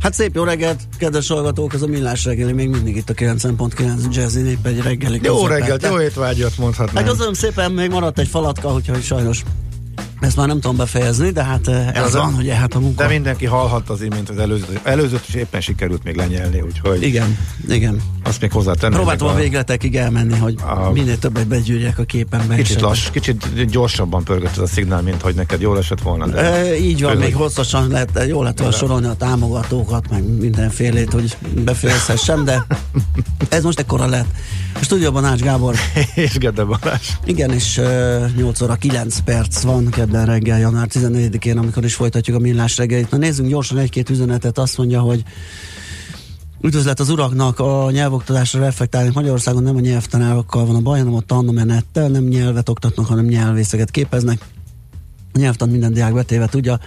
Hát szép jó reggelt, kedves hallgatók, ez a Millás reggeli, még mindig itt a 9.9 Jazzy nép egy reggeli Jó közepette. reggelt, jó étvágyat mondhatnám. Hát köszönöm szépen, még maradt egy falatka, úgyhogy sajnos ezt már nem tudom befejezni, de hát eh, ez Az van, ugye hát a munka. De mindenki hallhatta az imént az előzőt, előzőt is éppen sikerült még lenyelni, úgyhogy Igen, igen. azt még hozzátenni. Próbáltam a végletekig elmenni, hogy A- minél többet begyűrjek a képenbe. Kicsit lass, kicsit gyorsabban pörgött ez a szignál, mint hogy neked jól esett volna. De E, így van, Főleg- még hosszasan lehet, jó lett volna sorolni a támogatókat, meg mindenfélét, hogy befejezhessem, de ez most ekkora lett. A stúdióban Ács Gábor, és Gede Balázs. igen, és uh, 8 óra 9 perc van kedden reggel, január 14-én, amikor is folytatjuk a millás reggelit. Na nézzünk gyorsan egy-két üzenetet, azt mondja, hogy Üdvözlet az uraknak, a nyelvoktatásra reflektálni Magyarországon nem a nyelvtanárokkal van a baj, hanem a tanmenettel, nem nyelvet oktatnak, hanem nyelvészeket képeznek. A nyelvtan minden diák betéve tudja,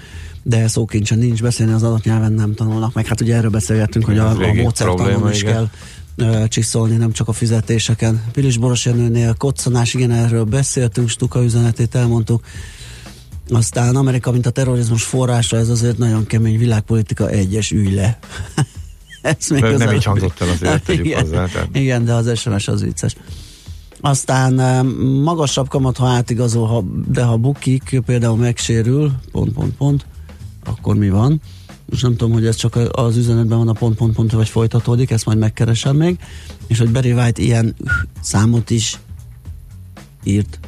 de szókincsen nincs beszélni az adott nyelven nem tanulnak meg. Hát ugye erről beszélgettünk, hogy a, a módszertanon is kell ö, csiszolni, nem csak a fizetéseken. Pilis Boros Jenőnél koccanás, igen, erről beszéltünk, Stuka üzenetét elmondtuk. Aztán Amerika, mint a terrorizmus forrása, ez azért nagyon kemény világpolitika egyes ülj le. ez még Nem az így hangzott el azért, tegyük igen, hozzá, tehát- igen, de az SMS az vicces. Aztán magasabb kamat, ha átigazol, ha, de ha bukik, például megsérül, pont, pont, pont, akkor mi van? Most nem tudom, hogy ez csak az üzenetben van a pont, pont, pont, vagy folytatódik, ezt majd megkeresem még. És hogy Barry White ilyen számot is írt,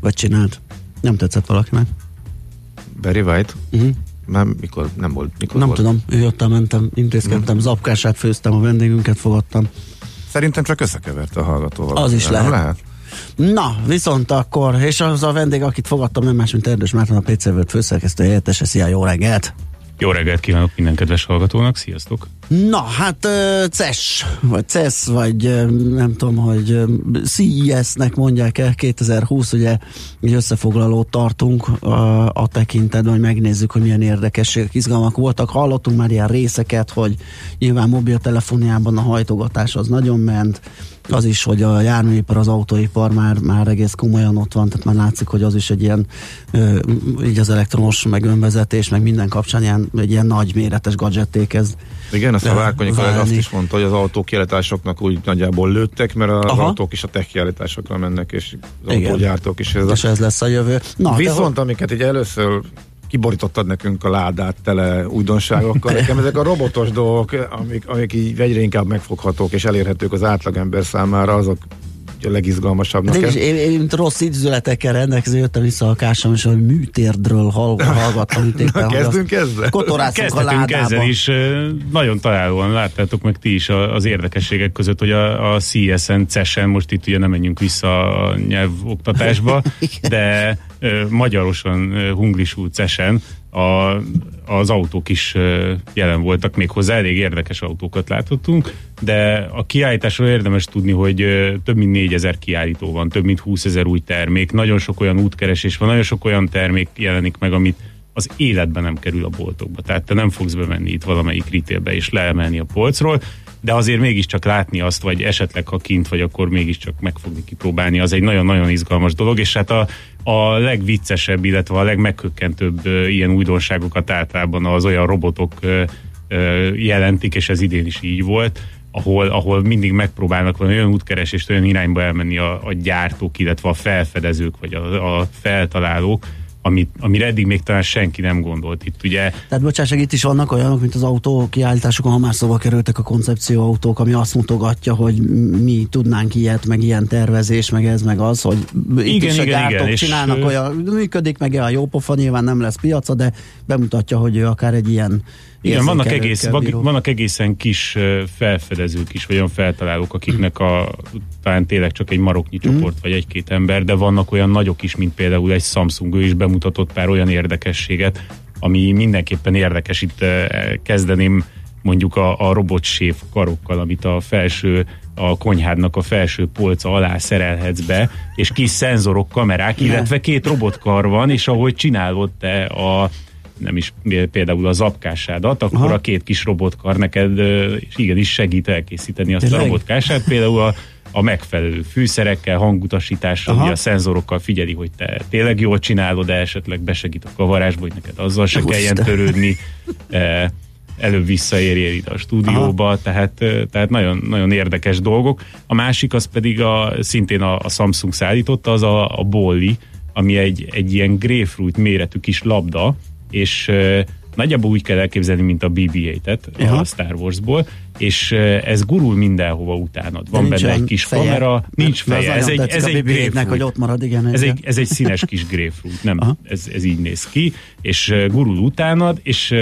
vagy csinált. Nem tetszett valakinek. Barry White? Uh-huh. Már mikor nem volt? Mikor Nem volt? tudom, jöttem, mentem, intézkedtem, Mhm. zapkását főztem, a vendégünket fogadtam. Szerintem csak összekeverte a hallgatóval. Az is lehet. lehet. Na, viszont akkor, és az a vendég, akit fogadtam, nem más, mint Erdős Márton, a PC World főszerkesztő helyettese. Szia, jó reggelt! Jó reggelt kívánok minden kedves hallgatónak, sziasztok! Na, hát CES, vagy CES, vagy nem tudom, hogy CES-nek mondják-e, 2020, ugye egy összefoglalót tartunk uh, a tekintetben, hogy megnézzük, hogy milyen érdekességek, izgalmak voltak. Hallottunk már ilyen részeket, hogy nyilván mobiltelefoniában a hajtogatás az nagyon ment, az is, hogy a járműipar, az autóipar már, már egész komolyan ott van, tehát már látszik, hogy az is egy ilyen, ö, így az elektromos, meg önvezetés, meg minden kapcsán ilyen, egy ilyen nagy méretes gadgetté kezd Igen, azt a Várkonyi azt is mondta, hogy az autók kiállításoknak úgy nagyjából lőttek, mert az Aha. autók is a tech kiállításokra mennek, és az Igen. autógyártók is. Ez a... és ez lesz a jövő. Na, Viszont amiket így először kiborítottad nekünk a ládát tele újdonságokkal. Nekem ezek a robotos dolgok, amik, amik így egyre inkább megfoghatók és elérhetők az átlagember számára, azok a legizgalmasabbnak. de Ez- én, én, rossz ízületekkel rendelkező jöttem vissza a kásom, és hogy műtérdről hall, hallgattam. Itt éppen, Na, kezdünk ezzel? Kotorászunk a ládába. ezzel is, nagyon találóan láttátok meg ti is a- az érdekességek között, hogy a, a CSN, CES-en, most itt ugye nem menjünk vissza a nyelvoktatásba, de magyarosan ö, hunglisú CES-en a, az autók is jelen voltak, méghozzá elég érdekes autókat láthattunk, de a kiállításról érdemes tudni, hogy több mint 4000 kiállító van, több mint 20 ezer új termék, nagyon sok olyan útkeresés van, nagyon sok olyan termék jelenik meg, amit az életben nem kerül a boltokba. Tehát te nem fogsz bemenni itt valamelyik retailbe és leemelni a polcról, de azért mégiscsak látni azt, vagy esetleg ha kint vagy, akkor mégiscsak megfogni, kipróbálni, az egy nagyon-nagyon izgalmas dolog, és hát a, a legviccesebb, illetve a legmeghökkentőbb ö, ilyen újdonságokat általában az olyan robotok jelentik, és ez idén is így volt, ahol, ahol mindig megpróbálnak valami olyan útkeresést, olyan irányba elmenni a, a gyártók, illetve a felfedezők, vagy a, a feltalálók, amit, amire eddig még talán senki nem gondolt. Itt ugye Tehát bocsáss, itt is vannak olyanok, mint az autó kiállításokon, ha már szóba kerültek a koncepcióautók, ami azt mutogatja, hogy mi tudnánk ilyet, meg ilyen tervezés, meg ez, meg az, hogy itt Igen, is a igen, gyártók igen, és, csinálnak ö, olyan, működik, meg a jó pofa, nyilván nem lesz piaca, de bemutatja, hogy ő akár egy ilyen Igen, vannak, egész, bíró. vannak egészen kis felfedezők is, vagy olyan feltalálók, akiknek a, talán tényleg csak egy maroknyi Mhm. csoport, vagy egy-két ember, de vannak olyan nagyok is, mint például egy Samsung, ő is bemutatott pár olyan érdekességet, ami mindenképpen érdekes. Itt kezdeném mondjuk a, a robotséf karokkal, amit a felső, a konyhádnak a felső polca alá szerelhetsz be, és kis szenzorok, kamerák, ne. illetve két robotkar van, és ahogy csinálod te a nem is például az apkásádat, akkor Aha. a két kis robotkar neked és igenis segít elkészíteni azt Tényleg? a robotkását. Például a, a megfelelő fűszerekkel, hangutasítással, ugye a szenzorokkal figyeli, hogy te tényleg jól csinálod, de esetleg besegít a kavarásba, hogy neked azzal se Usta. kelljen törődni. E, előbb visszaérjél ide a stúdióba, Aha. tehát, tehát nagyon, nagyon érdekes dolgok. A másik az pedig a, szintén a, a Samsung szállította, az a, a Bolli, ami egy, egy ilyen grapefruit méretű kis labda, és nagyjából úgy kell elképzelni, mint a BB-8-et a Star Warsból, és ez gurul mindenhova utánad. Van benne egy kis feje. kamera, nincs feje. Ez egy, ez egy grapefruit. hogy ott marad, igen. Ez egy, ez egy színes kis grapefruit, nem, ez, ez így néz ki, és gurul utánad, és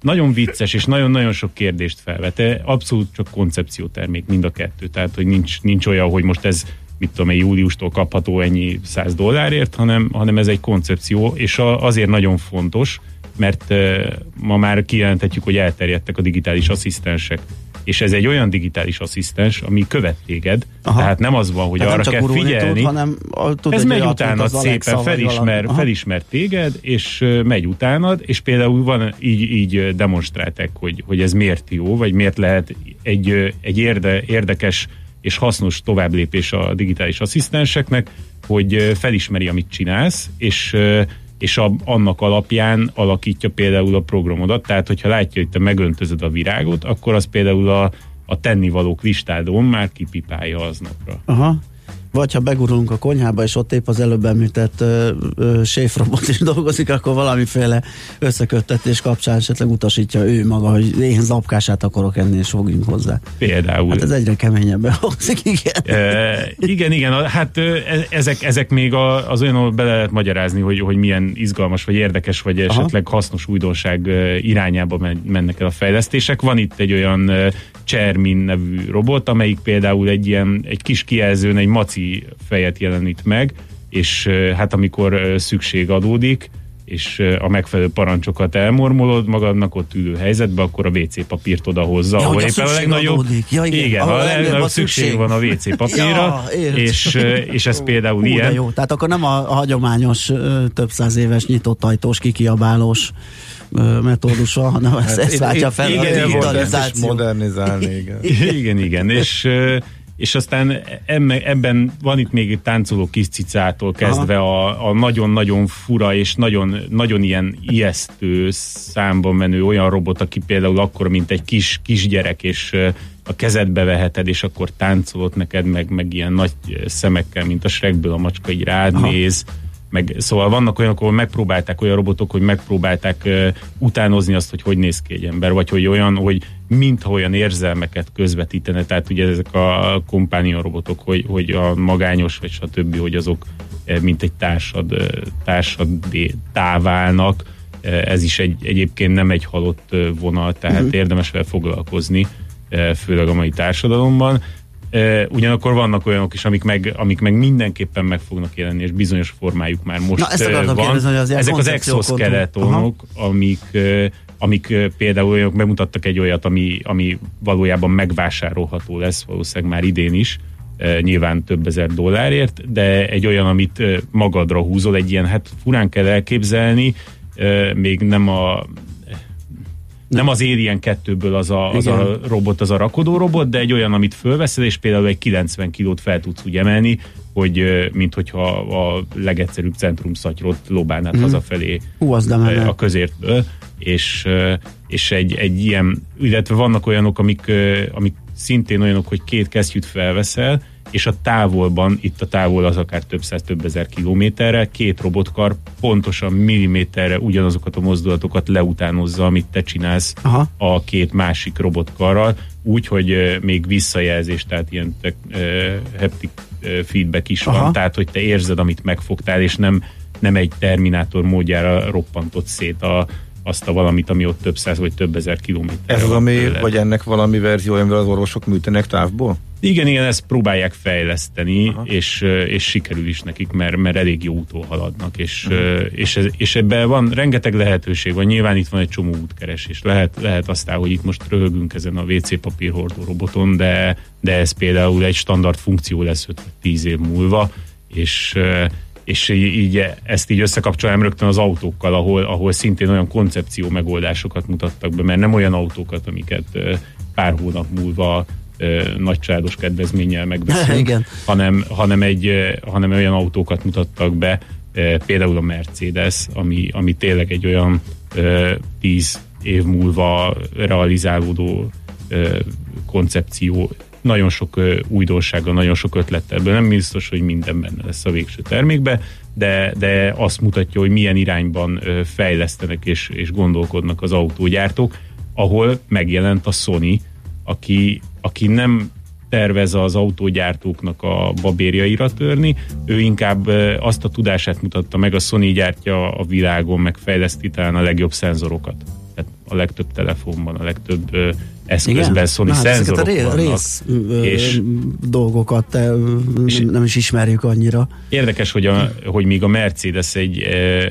nagyon vicces, és nagyon-nagyon sok kérdést felvet. Abszolút csak koncepciótermék mind a kettő, tehát hogy nincs, nincs olyan, hogy most ez mit tudom én, júliustól kapható ennyi 100 dollárért, hanem, hanem ez egy koncepció, és a, azért nagyon fontos, mert ma már kijelenthetjük, hogy elterjedtek a digitális asszisztensek, és ez egy olyan digitális asszisztens, ami követ téged, Aha. tehát nem az van, hogy tehát arra kell figyelni, tud, hanem tud, ez megy utána szépen, felismer, felismer téged, és megy utánad, és például van, így, így demonstrálták, hogy, hogy ez miért jó, vagy miért lehet egy, egy érde, érdekes és hasznos továbblépés a digitális asszisztenseknek, hogy felismeri, amit csinálsz, és és a, annak alapján alakítja például a programodat, tehát hogyha látja, hogy te megöntözöd a virágot, akkor az például a, a tennivalók listádon már kipipálja aznapra. Aha vagy ha begurulunk a konyhába, és ott épp az előbb említett séfrobot is dolgozik, akkor valamiféle összeköttetés kapcsán esetleg utasítja ő maga, hogy én zapkását akarok enni, és fogjunk hozzá. Például. Hát ez egyre keményebben hangzik, igen. E, igen, igen, hát e, ezek, ezek még az olyan, bele lehet magyarázni, hogy, hogy milyen izgalmas, vagy érdekes, vagy esetleg Aha. hasznos újdonság irányába mennek el a fejlesztések. Van itt egy olyan Csermin nevű robot, amelyik például egy ilyen egy kis kijelzőn egy maci fejet jelenít meg, és hát amikor szükség adódik, és a megfelelő parancsokat elmormolod magadnak ott ülő helyzetbe, akkor a WC papírt odahozza, ja, ahol éppen a legnagyobb, ja, igen, igen, a legnagyobb szükség, szükség van a WC papírra, ja, és, és ez például Hú, ilyen. Jó. Tehát akkor nem a, a hagyományos több száz éves nyitott ajtós, kikiabálós metódusa, hanem hát ezt, ezt váltja fel igen, a digitalizáció. modernizálni, igen. igen, igen, és és aztán ebben van itt még egy táncoló kis cicától kezdve a, a nagyon-nagyon fura és nagyon, nagyon ilyen ijesztő számban menő olyan robot, aki például akkor, mint egy kis kisgyerek, és a kezedbe veheted, és akkor táncolott neked, meg, meg ilyen nagy szemekkel, mint a Shrekből a macska így rád Aha. néz meg, szóval vannak olyanok, ahol megpróbálták olyan robotok, hogy megpróbálták uh, utánozni azt, hogy hogy néz ki egy ember, vagy hogy olyan, hogy mintha olyan érzelmeket közvetítene, tehát ugye ezek a companion robotok, hogy, hogy a magányos, vagy stb., hogy azok mint egy társad, társad táválnak, ez is egy, egyébként nem egy halott vonal, tehát uh-huh. érdemes vele foglalkozni, főleg a mai társadalomban. Ugyanakkor vannak olyanok is, amik meg, amik meg mindenképpen meg fognak jelenni, és bizonyos formájuk már most Na, ezt van. Kérdezni, hogy az Ezek az exoskeletonok, amik, amik például olyanok bemutattak egy olyat, ami, ami valójában megvásárolható lesz, valószínűleg már idén is, nyilván több ezer dollárért, de egy olyan, amit magadra húzol, egy ilyen, hát furán kell elképzelni, még nem a nem az Alien 2-ből az a, az a robot, az a rakodó robot, de egy olyan, amit fölveszed, és például egy 90 kilót fel tudsz úgy emelni, hogy mint hogyha a legegyszerűbb centrum szatyrot lobálnád mm. hazafelé Hú, az a közértből, és, és egy, egy ilyen, illetve vannak olyanok, amik, amik szintén olyanok, hogy két kesztyűt felveszel, és a távolban, itt a távol az akár több száz, több ezer kilométerre, két robotkar pontosan milliméterre ugyanazokat a mozdulatokat leutánozza, amit te csinálsz Aha. a két másik robotkarral, úgy, hogy még visszajelzés, tehát ilyen te, haptic feedback is Aha. van, tehát hogy te érzed, amit megfogtál, és nem, nem egy terminátor módjára roppantott szét a, azt a valamit, ami ott több száz vagy több ezer kilométer. Ez az, ami, vagy ennek valami verzió, amivel az orvosok műtenek távból? Igen, igen, ezt próbálják fejleszteni, és, és sikerül is nekik, mert, mert elég jó úton haladnak, és, és, ez, és ebben van rengeteg lehetőség, van nyilván itt van egy csomó útkeresés. Lehet, lehet aztán, hogy itt most röhögünk ezen a WC papírhordó roboton, de, de ez például egy standard funkció lesz 5-10 év múlva, és és így ezt így összekapcsolám rögtön az autókkal, ahol, ahol szintén olyan koncepció megoldásokat mutattak be, mert nem olyan autókat, amiket pár hónap múlva nagycsaládos kedvezménnyel megveszünk, Igen. Hanem, hanem, egy, hanem olyan autókat mutattak be, például a Mercedes, ami, ami tényleg egy olyan tíz év múlva realizálódó koncepció, nagyon sok újdonsággal, nagyon sok ötlettel, nem biztos, hogy minden benne lesz a végső termékbe, de, de azt mutatja, hogy milyen irányban fejlesztenek és, és gondolkodnak az autógyártók, ahol megjelent a Sony, aki, aki nem tervez az autógyártóknak a babérjaira törni, ő inkább azt a tudását mutatta meg, a Sony gyártja a világon, meg fejleszti talán a legjobb szenzorokat. Tehát a legtöbb telefonban, a legtöbb eszközben Igen? Sony Na, szenzorok a vannak. Rész és dolgokat és nem is ismerjük annyira. Érdekes, hogy, a, hogy még a Mercedes egy,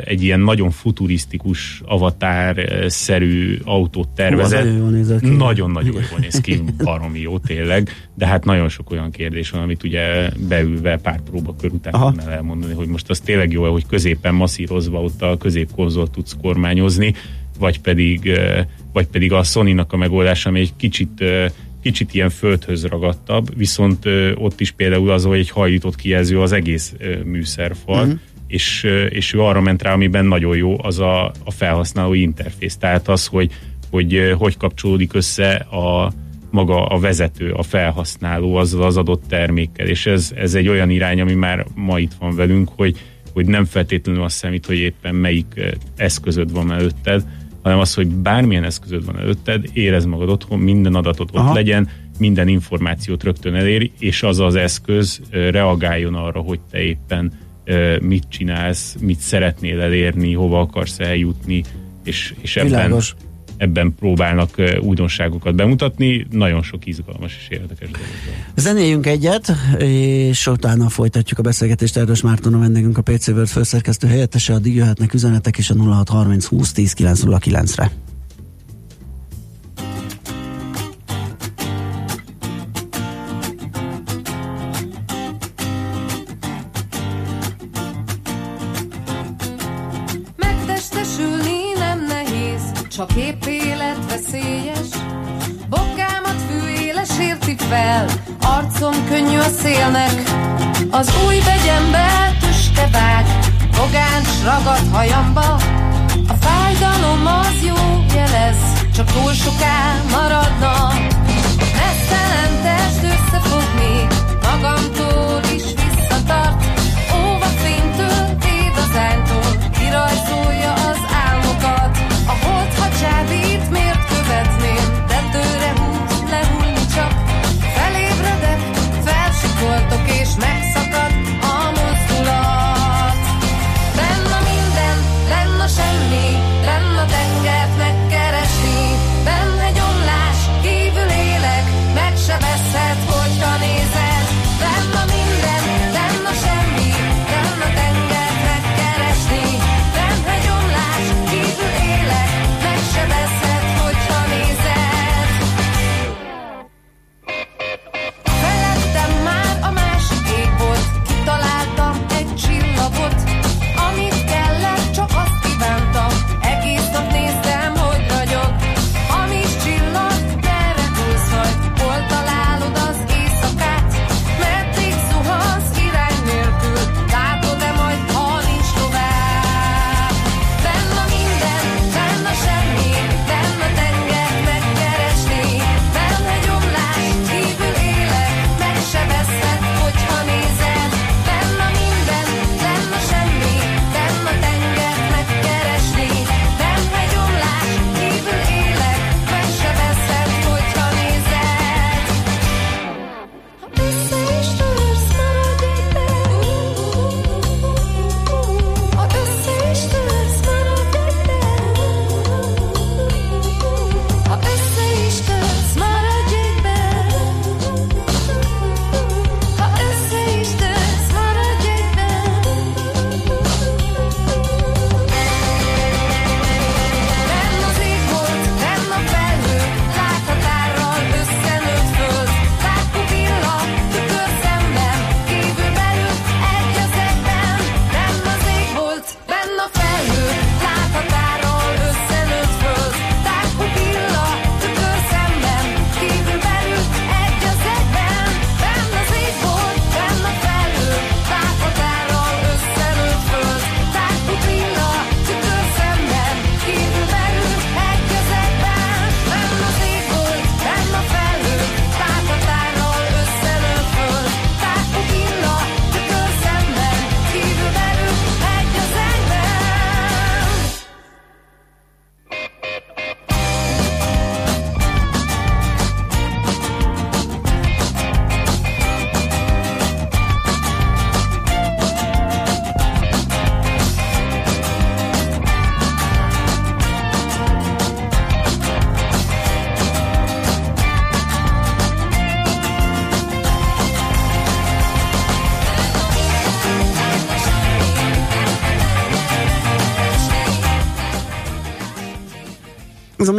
egy ilyen nagyon futurisztikus, avatár-szerű autót tervezett. Nagyon-nagyon jól néz ki, baromi jó tényleg, de hát nagyon sok olyan kérdés van, amit ugye beülve pár próbakör után kell elmondani, hogy most az tényleg jó, hogy középen masszírozva ott a középkonzolt tudsz kormányozni, vagy pedig vagy pedig a Sony-nak a megoldása, ami egy kicsit kicsit ilyen földhöz ragadtabb, viszont ott is például az, hogy egy hajlított kijelző az egész műszerfal, uh-huh. és, és ő arra ment rá, amiben nagyon jó, az a, a felhasználó interfész. Tehát az, hogy, hogy hogy kapcsolódik össze a maga a vezető, a felhasználó azzal az adott termékkel, és ez, ez egy olyan irány, ami már ma itt van velünk, hogy, hogy nem feltétlenül azt számít, hogy éppen melyik eszközöd van előtted, hanem az, hogy bármilyen eszközöd van előtted, érez magad otthon, minden adatot Aha. ott legyen, minden információt rögtön eléri, és az az eszköz reagáljon arra, hogy te éppen mit csinálsz, mit szeretnél elérni, hova akarsz eljutni, és, és ebben, Világos ebben próbálnak újdonságokat bemutatni. Nagyon sok izgalmas és érdekes dolog. Zenéljünk egyet, és utána folytatjuk a beszélgetést. Erdős Márton a vendégünk a PC World főszerkesztő helyettese, addig jöhetnek üzenetek is a 0630 20 10 909-re. csak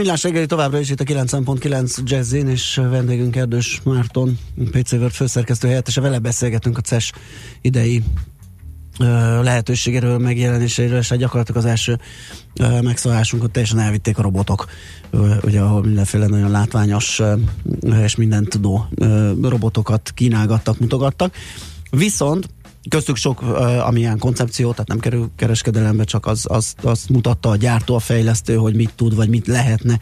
millás reggeli továbbra is itt a 9.9 Jazzin, és vendégünk Erdős Márton, PC World főszerkesztő helyettese, vele beszélgetünk a CES idei lehetőségéről, megjelenéséről, és hát gyakorlatilag az első megszólásunkat teljesen elvitték a robotok, ugye ahol mindenféle nagyon látványos és mindent tudó robotokat kínálgattak, mutogattak. Viszont köztük sok amilyen koncepció, tehát nem kerül kereskedelembe, csak az, az, az mutatta a gyártó, a fejlesztő, hogy mit tud, vagy mit lehetne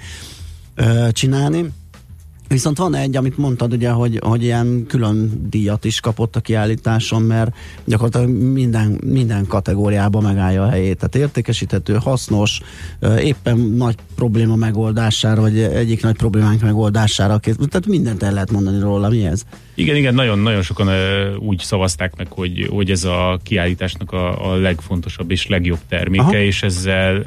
csinálni. Viszont van egy, amit mondtad ugye, hogy, hogy ilyen külön díjat is kapott a kiállításon, mert gyakorlatilag minden, minden kategóriában megállja a helyét. Tehát értékesíthető, hasznos, éppen nagy probléma megoldására, vagy egyik nagy problémánk megoldására. Tehát mindent el lehet mondani róla, mi ez? Igen, igen, nagyon-nagyon sokan úgy szavazták meg, hogy, hogy ez a kiállításnak a, a legfontosabb és legjobb terméke, Aha. és ezzel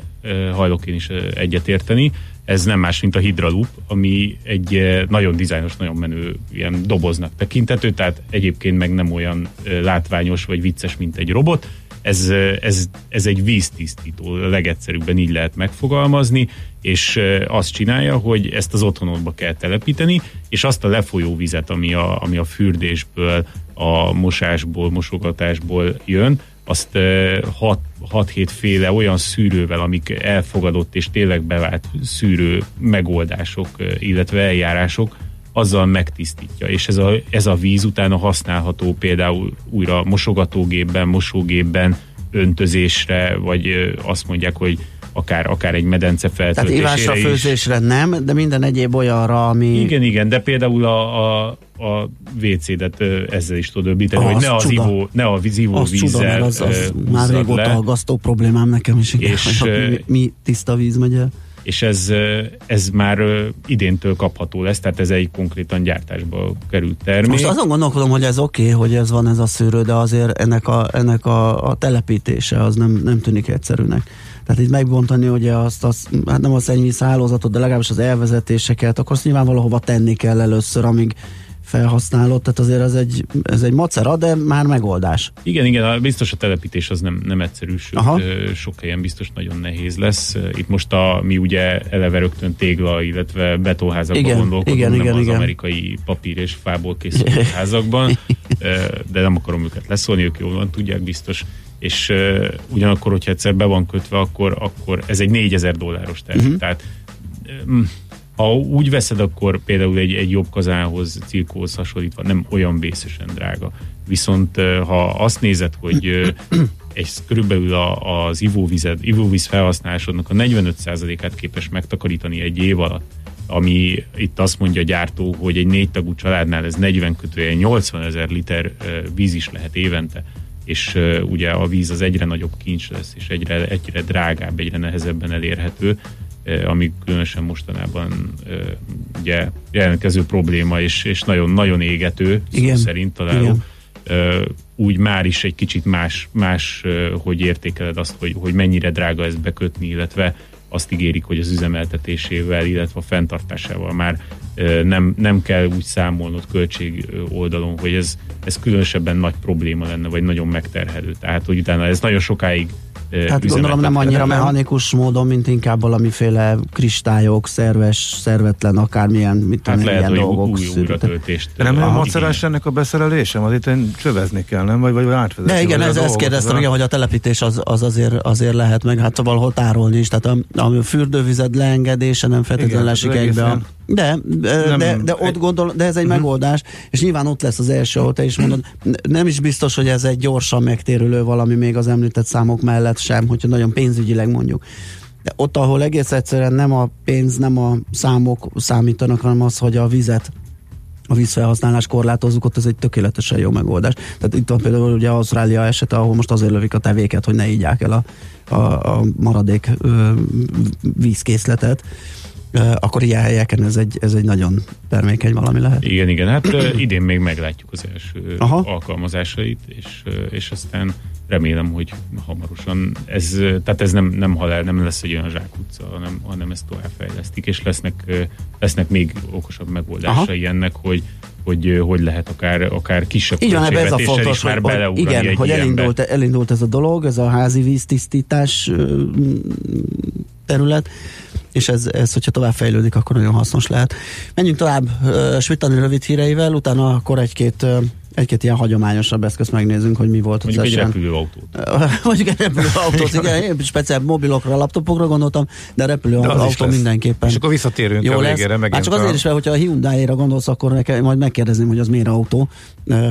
hajlok én is egyetérteni ez nem más, mint a Hydra Loop, ami egy nagyon dizájnos, nagyon menő ilyen doboznak tekintető, tehát egyébként meg nem olyan látványos vagy vicces, mint egy robot. Ez, ez, ez egy víztisztító, legegyszerűbben így lehet megfogalmazni, és azt csinálja, hogy ezt az otthonodba kell telepíteni, és azt a lefolyó vizet, ami a, ami a fürdésből, a mosásból, mosogatásból jön, azt 6-7 féle olyan szűrővel, amik elfogadott és tényleg bevált szűrő megoldások, illetve eljárások, azzal megtisztítja, és ez a, ez a víz utána használható például újra mosogatógépben, mosógépben, öntözésre, vagy azt mondják, hogy akár, akár egy medence feltöltésére Tehát ivásra, főzésre nem, de minden egyéb olyanra, ami... Igen, igen, de például a, a, a WC-det ezzel is tudod öblíteni, hogy ne az, ivó, ne a ivó vízzel az, az már régóta le. aggasztó problémám nekem is, igen, és, mi, mi tiszta víz megy el és ez, ez már idéntől kapható lesz, tehát ez egy konkrétan gyártásba került termék. Most azon gondolkodom, hogy ez oké, okay, hogy ez van ez a szűrő, de azért ennek a, ennek a, a telepítése az nem, nem tűnik egyszerűnek. Tehát itt megbontani ugye azt, azt hát nem a szennyvíz hálózatot, de legalábbis az elvezetéseket, akkor azt nyilván valahova tenni kell először, amíg felhasználod, tehát azért ez egy, ez egy macera, de már megoldás. Igen, igen, biztos a telepítés az nem, nem egyszerű, sőt, Aha. sok helyen biztos nagyon nehéz lesz. Itt most a, mi ugye eleve rögtön tégla, illetve betóházakban igen, gondolkodunk, igen, nem igen, az igen. amerikai papír és fából készült házakban, de nem akarom őket leszólni, ők jól van, tudják biztos és uh, ugyanakkor, hogyha egyszer be van kötve, akkor, akkor ez egy 4000 dolláros termék. Uh-huh. Tehát um, ha úgy veszed, akkor például egy, egy jobb kazánhoz, cirkóhoz hasonlítva nem olyan vészesen drága. Viszont ha azt nézed, hogy egy, körülbelül a, az ivóvized, ivóvíz felhasználásodnak a 45%-át képes megtakarítani egy év alatt, ami itt azt mondja a gyártó, hogy egy négy tagú családnál ez 40 kötője 80 ezer liter víz is lehet évente, és ugye a víz az egyre nagyobb kincs lesz, és egyre, egyre drágább, egyre nehezebben elérhető, ami különösen mostanában ugye jelentkező probléma, és, és nagyon, nagyon égető, Igen. szó szerint találó. Igen. Uh, úgy már is egy kicsit más, más hogy értékeled azt, hogy, hogy mennyire drága ezt bekötni, illetve azt ígérik, hogy az üzemeltetésével, illetve a fenntartásával már nem, nem kell úgy számolnod költség oldalon, hogy ez, ez különösebben nagy probléma lenne, vagy nagyon megterhelő. Tehát, hogy utána ez nagyon sokáig Hát gondolom nem annyira mechanikus módon, mint inkább valamiféle kristályok, szerves, szervetlen, akármilyen, mit hát tudom, lehet, ilyen dolgok. Új. Nem olyan macerás ennek a beszerelésem? Az itt csövezni kell, nem? Vagy, vagy átvezetni? De igen, ez, ezt kérdeztem, igen, hogy a telepítés az, az azért, azért lehet meg, hát valahol tárolni is, tehát a, a fürdővized leengedése nem feltétlenül esik egybe de, de, de, de ott gondol, de ez egy uh-huh. megoldás, és nyilván ott lesz az első, ahol te is mondod, nem is biztos, hogy ez egy gyorsan megtérülő valami még az említett számok mellett sem, hogyha nagyon pénzügyileg mondjuk. De ott, ahol egész egyszerűen nem a pénz, nem a számok számítanak, hanem az, hogy a vizet a vízfelhasználás korlátozzuk, ott ez egy tökéletesen jó megoldás. Tehát itt van például ugye Ausztrália esete, ahol most azért lövik a tevéket, hogy ne ígyák el a, a, a maradék ö, vízkészletet akkor ilyen helyeken ez egy, ez egy nagyon termékeny valami lehet. Igen, igen, hát idén még meglátjuk az első Aha. alkalmazásait, és, és aztán remélem, hogy hamarosan ez, tehát ez nem, nem halál, nem lesz egy olyan zsákutca, hanem, hanem ezt továbbfejlesztik, és lesznek, lesznek még okosabb megoldásai Aha. ennek, hogy hogy hogy lehet akár, akár kisebb Így van, ez a fontos, már hogy, igen, hogy elindult, elindult ez a dolog, ez a házi víztisztítás terület, és ez, ez hogyha tovább fejlődik, akkor nagyon hasznos lehet. Menjünk tovább uh, Svitani rövid híreivel, utána akkor egy-két uh, egy-két ilyen hagyományosabb eszközt megnézzünk, hogy mi volt Mondjuk egy repülőautót. Mondjuk egy repülőautót, igen, én speciál mobilokra, laptopokra gondoltam, de repülőautó mindenképpen. És akkor visszatérünk jó a lesz. végére. Hát csak azért is, mert hogyha a Hyundai-ra gondolsz, akkor nekem, majd megkérdezném, hogy az miért autó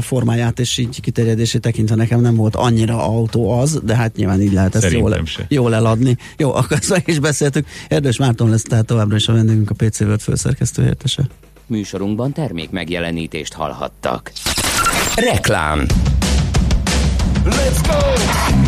formáját, és így kiterjedését tekintve nekem nem volt annyira autó az, de hát nyilván így lehet ezt jól, jól eladni. Jó, akkor ezt meg is beszéltük. Erdős Márton lesz tehát továbbra is a vendégünk, a PC World főszerkesztő értese. Műsorunkban termék megjelenítést hallhattak. Reklám Let's go!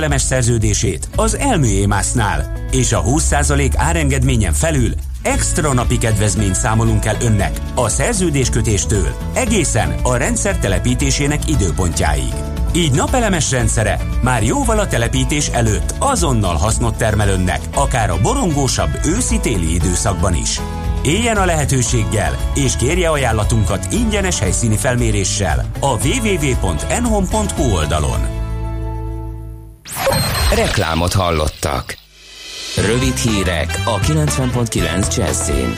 napelemes szerződését az Elműémásznál, és a 20% árengedményen felül extra napi kedvezményt számolunk el önnek a szerződéskötéstől egészen a rendszer telepítésének időpontjáig. Így napelemes rendszere már jóval a telepítés előtt azonnal hasznot termel önnek, akár a borongósabb őszi-téli időszakban is. Éljen a lehetőséggel, és kérje ajánlatunkat ingyenes helyszíni felméréssel a www.enhom.hu oldalon. Reklámot hallottak. Rövid hírek a 90.9 Jazzin.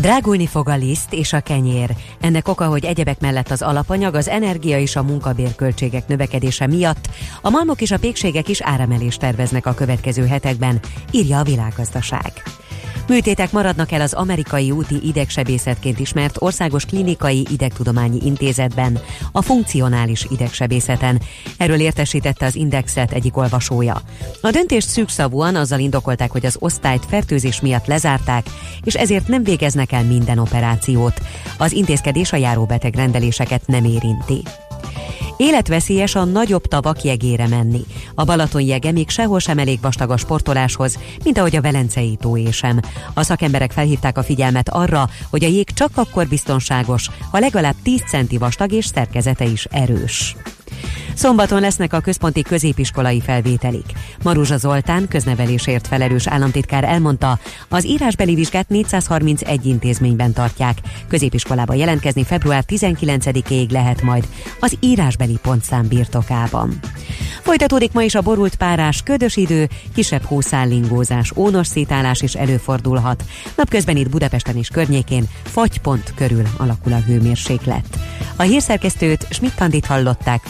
Drágulni fog a liszt és a kenyér. Ennek oka, hogy egyebek mellett az alapanyag, az energia és a munkabérköltségek növekedése miatt a malmok és a pékségek is áremelést terveznek a következő hetekben, írja a világgazdaság. Műtétek maradnak el az amerikai úti idegsebészetként ismert Országos Klinikai Idegtudományi Intézetben, a funkcionális idegsebészeten. Erről értesítette az Indexet egyik olvasója. A döntést szűkszavúan azzal indokolták, hogy az osztályt fertőzés miatt lezárták, és ezért nem végeznek el minden operációt. Az intézkedés a járóbeteg rendeléseket nem érinti. Életveszélyes a nagyobb tavak jegére menni. A Balaton jege még sehol sem elég vastag a sportoláshoz, mint ahogy a Velencei tóé sem. A szakemberek felhívták a figyelmet arra, hogy a jég csak akkor biztonságos, ha legalább 10 centi vastag és szerkezete is erős. Szombaton lesznek a központi középiskolai felvételik. Maruzsa Zoltán, köznevelésért felelős államtitkár elmondta, az írásbeli vizsgát 431 intézményben tartják. Középiskolába jelentkezni február 19-ig lehet majd az írásbeli pontszám birtokában. Folytatódik ma is a borult párás, ködös idő, kisebb hószállingózás, ónos szétálás is előfordulhat. Napközben itt Budapesten és környékén fagypont körül alakul a hőmérséklet. A hírszerkesztőt Schmidt hallották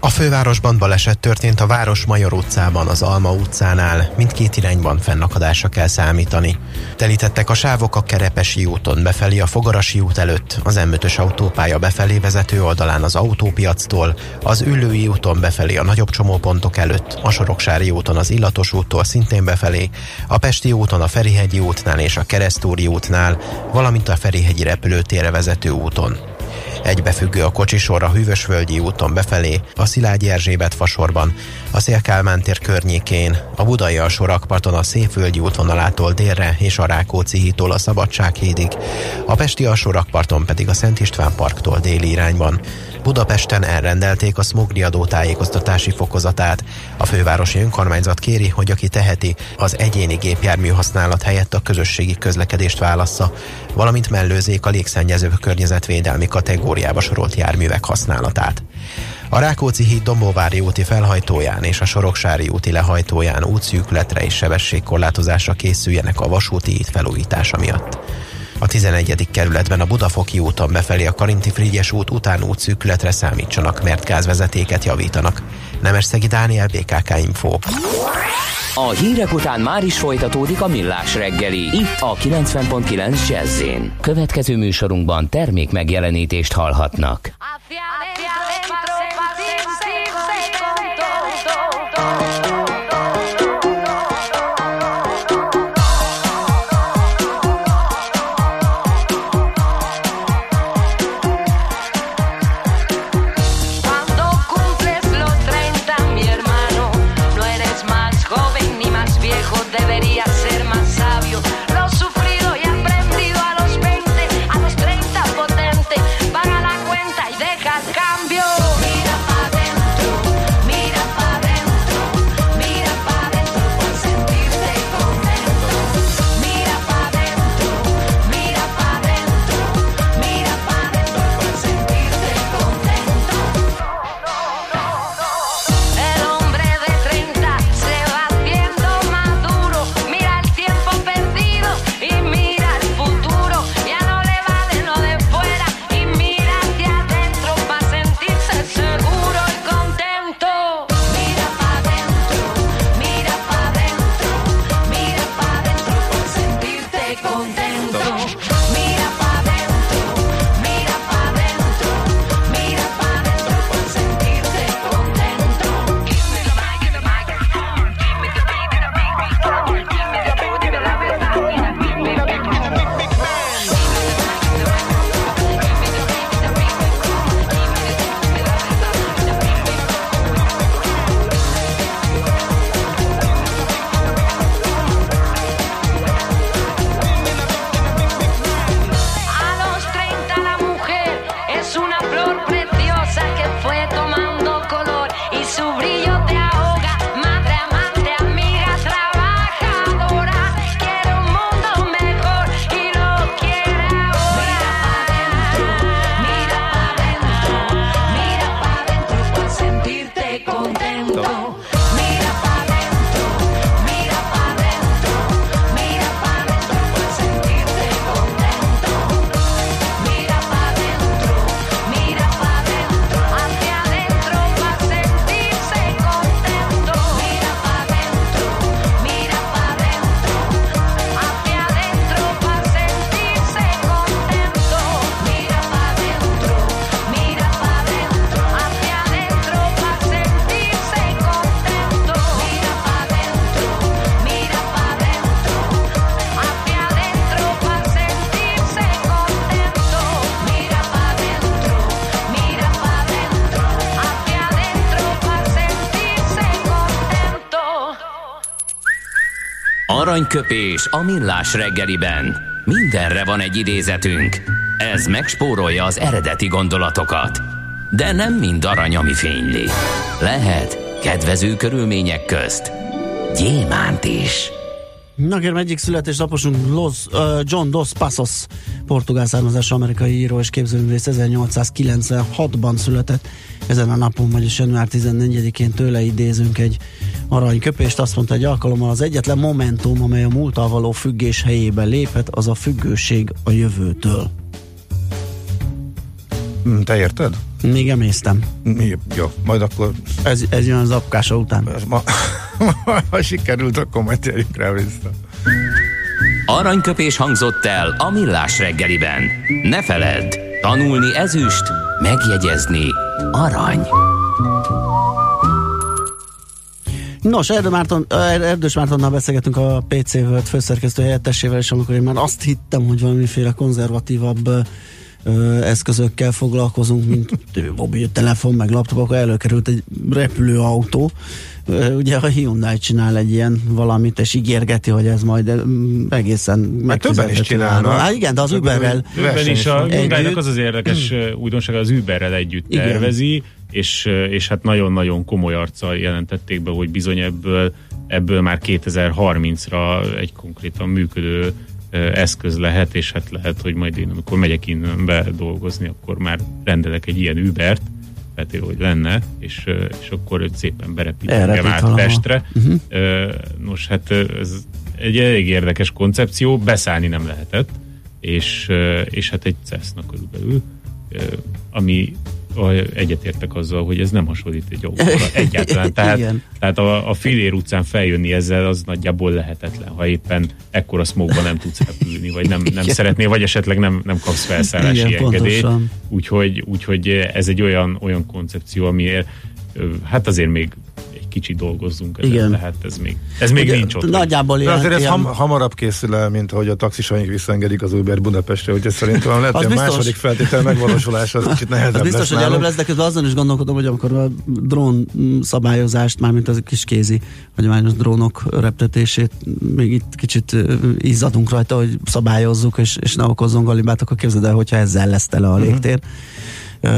a fővárosban baleset történt a Város Major utcában, az Alma utcánál. Mindkét irányban fennakadásra kell számítani. Telítettek a sávok a Kerepesi úton befelé a Fogarasi út előtt, az m autópálya befelé vezető oldalán az autópiactól, az Üllői úton befelé a nagyobb csomópontok előtt, a Soroksári úton az Illatos úttól szintén befelé, a Pesti úton a Ferihegyi útnál és a Keresztúri útnál, valamint a Ferihegyi repülőtérre vezető úton. Egybefüggő a kocsisor a Hűvösvölgyi úton befelé, a Szilágyi Erzsébet fasorban, a Szélkálmán tér környékén, a Budai alsórakparton a Szépvölgyi útvonalától délre és a Rákóczi hítól a Szabadsághídig, a Pesti alsórakparton pedig a Szent István parktól déli irányban. Budapesten elrendelték a smogri adó tájékoztatási fokozatát. A fővárosi önkormányzat kéri, hogy aki teheti, az egyéni gépjármű használat helyett a közösségi közlekedést válassza, valamint mellőzék a légszennyező környezetvédelmi kategóriába sorolt járművek használatát. A Rákóczi híd Dombóvári úti felhajtóján és a Soroksári úti lehajtóján útszűkületre és sebességkorlátozásra készüljenek a vasúti híd felújítása miatt. A 11. kerületben a Budafoki úton befelé a Karinti Frigyes út után útszűkületre számítsanak, mert gázvezetéket javítanak. Nemesszegi Dániel, BKK Info. A hírek után már is folytatódik a millás reggeli, itt a 90.9 jazz Következő műsorunkban termék megjelenítést hallhatnak. debería Aranyköpés a millás reggeliben. Mindenre van egy idézetünk. Ez megspórolja az eredeti gondolatokat. De nem mind arany, ami fényli. Lehet kedvező körülmények közt gyémánt is. Na kérem, egyik születésnaposunk Los, uh, John Dos Passos, portugál származású amerikai író és képzőművész 1896-ban született. Ezen a napon, vagyis január 14-én tőle idézünk egy aranyköpést. Azt mondta egy alkalommal, az egyetlen momentum, amely a múlttal való függés helyébe léphet, az a függőség a jövőtől. Hm, Te érted? Még emésztem. Mi? Jó, majd akkor Ez, ez jön az apkása után. ez ma, ha sikerült, akkor majd térjünk rá vissza. Aranyköpés hangzott el a millás reggeliben. Ne feledd, tanulni ezüst, megjegyezni arany. Nos, Erdő Márton, Er- Erdős Mártonnal beszélgetünk a PC World főszerkesztő helyettesével, és amikor én már azt hittem, hogy valamiféle konzervatívabb ö, eszközökkel foglalkozunk, mint mobiltelefon, meg laptop, akkor előkerült egy repülőautó. Ö, Ugye a Hyundai csinál egy ilyen valamit, és ígérgeti, hogy ez majd egészen megfizethető csinálnak. áron. Hát igen, de az Uberrel Uberben is a. Hyundai-nak az az érdekes újdonság, az Uberrel együtt Igen. És, és hát nagyon-nagyon komoly arccal jelentették be, hogy bizony ebből, ebből már 2030-ra egy konkrétan működő eszköz lehet, és hát lehet, hogy majd én, amikor megyek innen be dolgozni, akkor már rendelek egy ilyen Ubert, feltétlenül, hogy lenne, és, és akkor őt szépen berepít engem át. Pestre. Ö, Nos, hát ez egy elég érdekes koncepció, beszállni nem lehetett, és, és hát egy Cessna körülbelül, ami egyetértek azzal, hogy ez nem hasonlít egy autóra egyáltalán. Tehát, Igen. tehát a, a Filér utcán feljönni ezzel az nagyjából lehetetlen, ha éppen ekkora smogban nem tudsz repülni, vagy nem, nem szeretnél, vagy esetleg nem, nem kapsz felszállási Igen, engedélyt. pontosan. Úgyhogy, úgyhogy ez egy olyan, olyan koncepció, amiért hát azért még kicsit dolgozzunk ezen, Igen. tehát ez még, ez még Ugye, nincs ott. Nagyjából ilyen, azért ez ilyen ham, hamarabb készül el, mint ahogy a taxisaink visszaengedik az Uber Budapestre, úgyhogy szerintem lehet, Az hogy a biztos. második feltétel megvalósulása az kicsit nehezebb Az biztos, lesz hogy előbb lesz, de közben azon is gondolkodom, hogy amikor a drón szabályozást, mármint az a kis kézi hagyományos drónok reptetését, még itt kicsit izzadunk rajta, hogy szabályozzuk, és, és ne okozzon galibát, akkor képzeld el, hogyha ezzel lesz tele a légtér. Ö,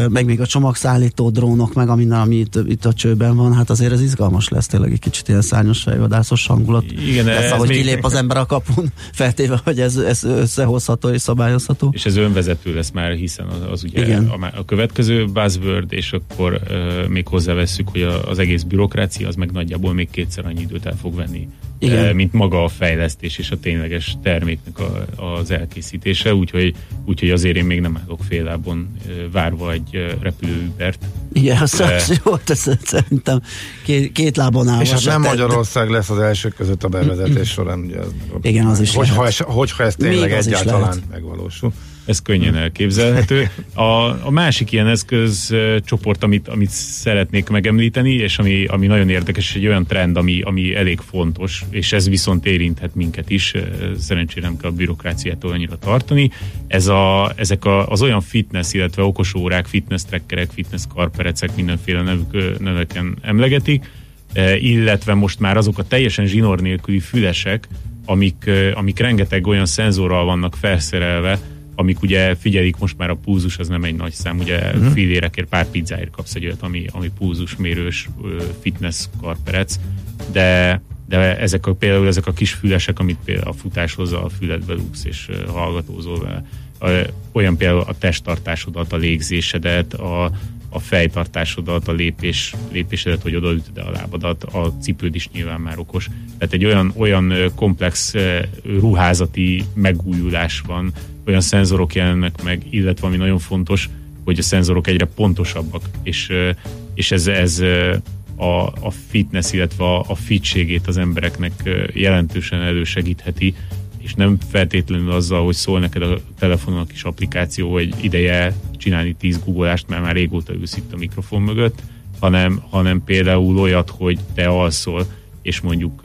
Meg még a csomagszállító drónok, meg a minden, ami itt, itt a csőben van, hát azért ez izgalmas lesz tényleg egy kicsit ilyen szárnyas fejvadászos hangulat. Igen, lesz, ez ahogy még- kilép az ember a kapun, feltéve, hogy ez, ez összehozható és szabályozható. És ez önvezető lesz már, hiszen az, az ugye Igen. a, a következő buzzword, és akkor uh, még hozzávesszük, hogy a, az egész bürokrácia az meg nagyjából még kétszer annyi időt el fog venni, Igen. uh, mint maga a fejlesztés és a tényleges terméknek a, az elkészítése, úgyhogy, úgyhogy azért én még nem állok fél lábon uh, várva egy repülőübert. Igen, az, De- az jó, ez szerintem két, két lábon áll. És hát nem Magyarország lesz az elsők között a bevezetés során. Ugye ez, Igen, az is Hogyha, lehet. ez, hogyha ez tényleg Még az egyáltalán megvalósul. Ez könnyen elképzelhető. A, a másik ilyen eszközcsoport, amit, amit szeretnék megemlíteni, és ami, ami nagyon érdekes, egy olyan trend, ami, ami elég fontos, és ez viszont érinthet minket is, szerencsére nem kell a bürokráciától annyira tartani. Ez a, ezek a, az olyan fitness, illetve okosórák, fitness trackerek, fitness karperecek, mindenféle nevük, neveken emlegetik, illetve most már azok a teljesen zsinór nélküli fülesek, amik, amik rengeteg olyan szenzorral vannak felszerelve, amik ugye figyelik most már a pulzus, az nem egy nagy szám, ugye Mhm. uh-huh. fillérekért, pár pizzáért kapsz egy olyat, ami, ami pulzusmérős ö, fitness karperec, de de ezek a, például ezek a kis fülesek, amit például a futáshoz a füledbe lúgsz és hallgatózol vele, olyan például a testtartásodat, a légzésedet, a, a fejtartásodat, a lépés, lépésedet, hogy odaütöd a lábadat, a cipőd is nyilván már okos. Tehát egy olyan, olyan komplex ruházati megújulás van, olyan szenzorok jelennek meg, illetve ami nagyon fontos, hogy a szenzorok egyre pontosabbak, és, és ez, ez a, a fitness, illetve a, a fitségét az embereknek jelentősen elősegítheti, és nem feltétlenül azzal, hogy szól neked a telefonon a kis applikáció, hogy ideje csinálni 10 googleást, mert már régóta ülsz itt a mikrofon mögött, hanem, hanem például olyat, hogy te alszol, és mondjuk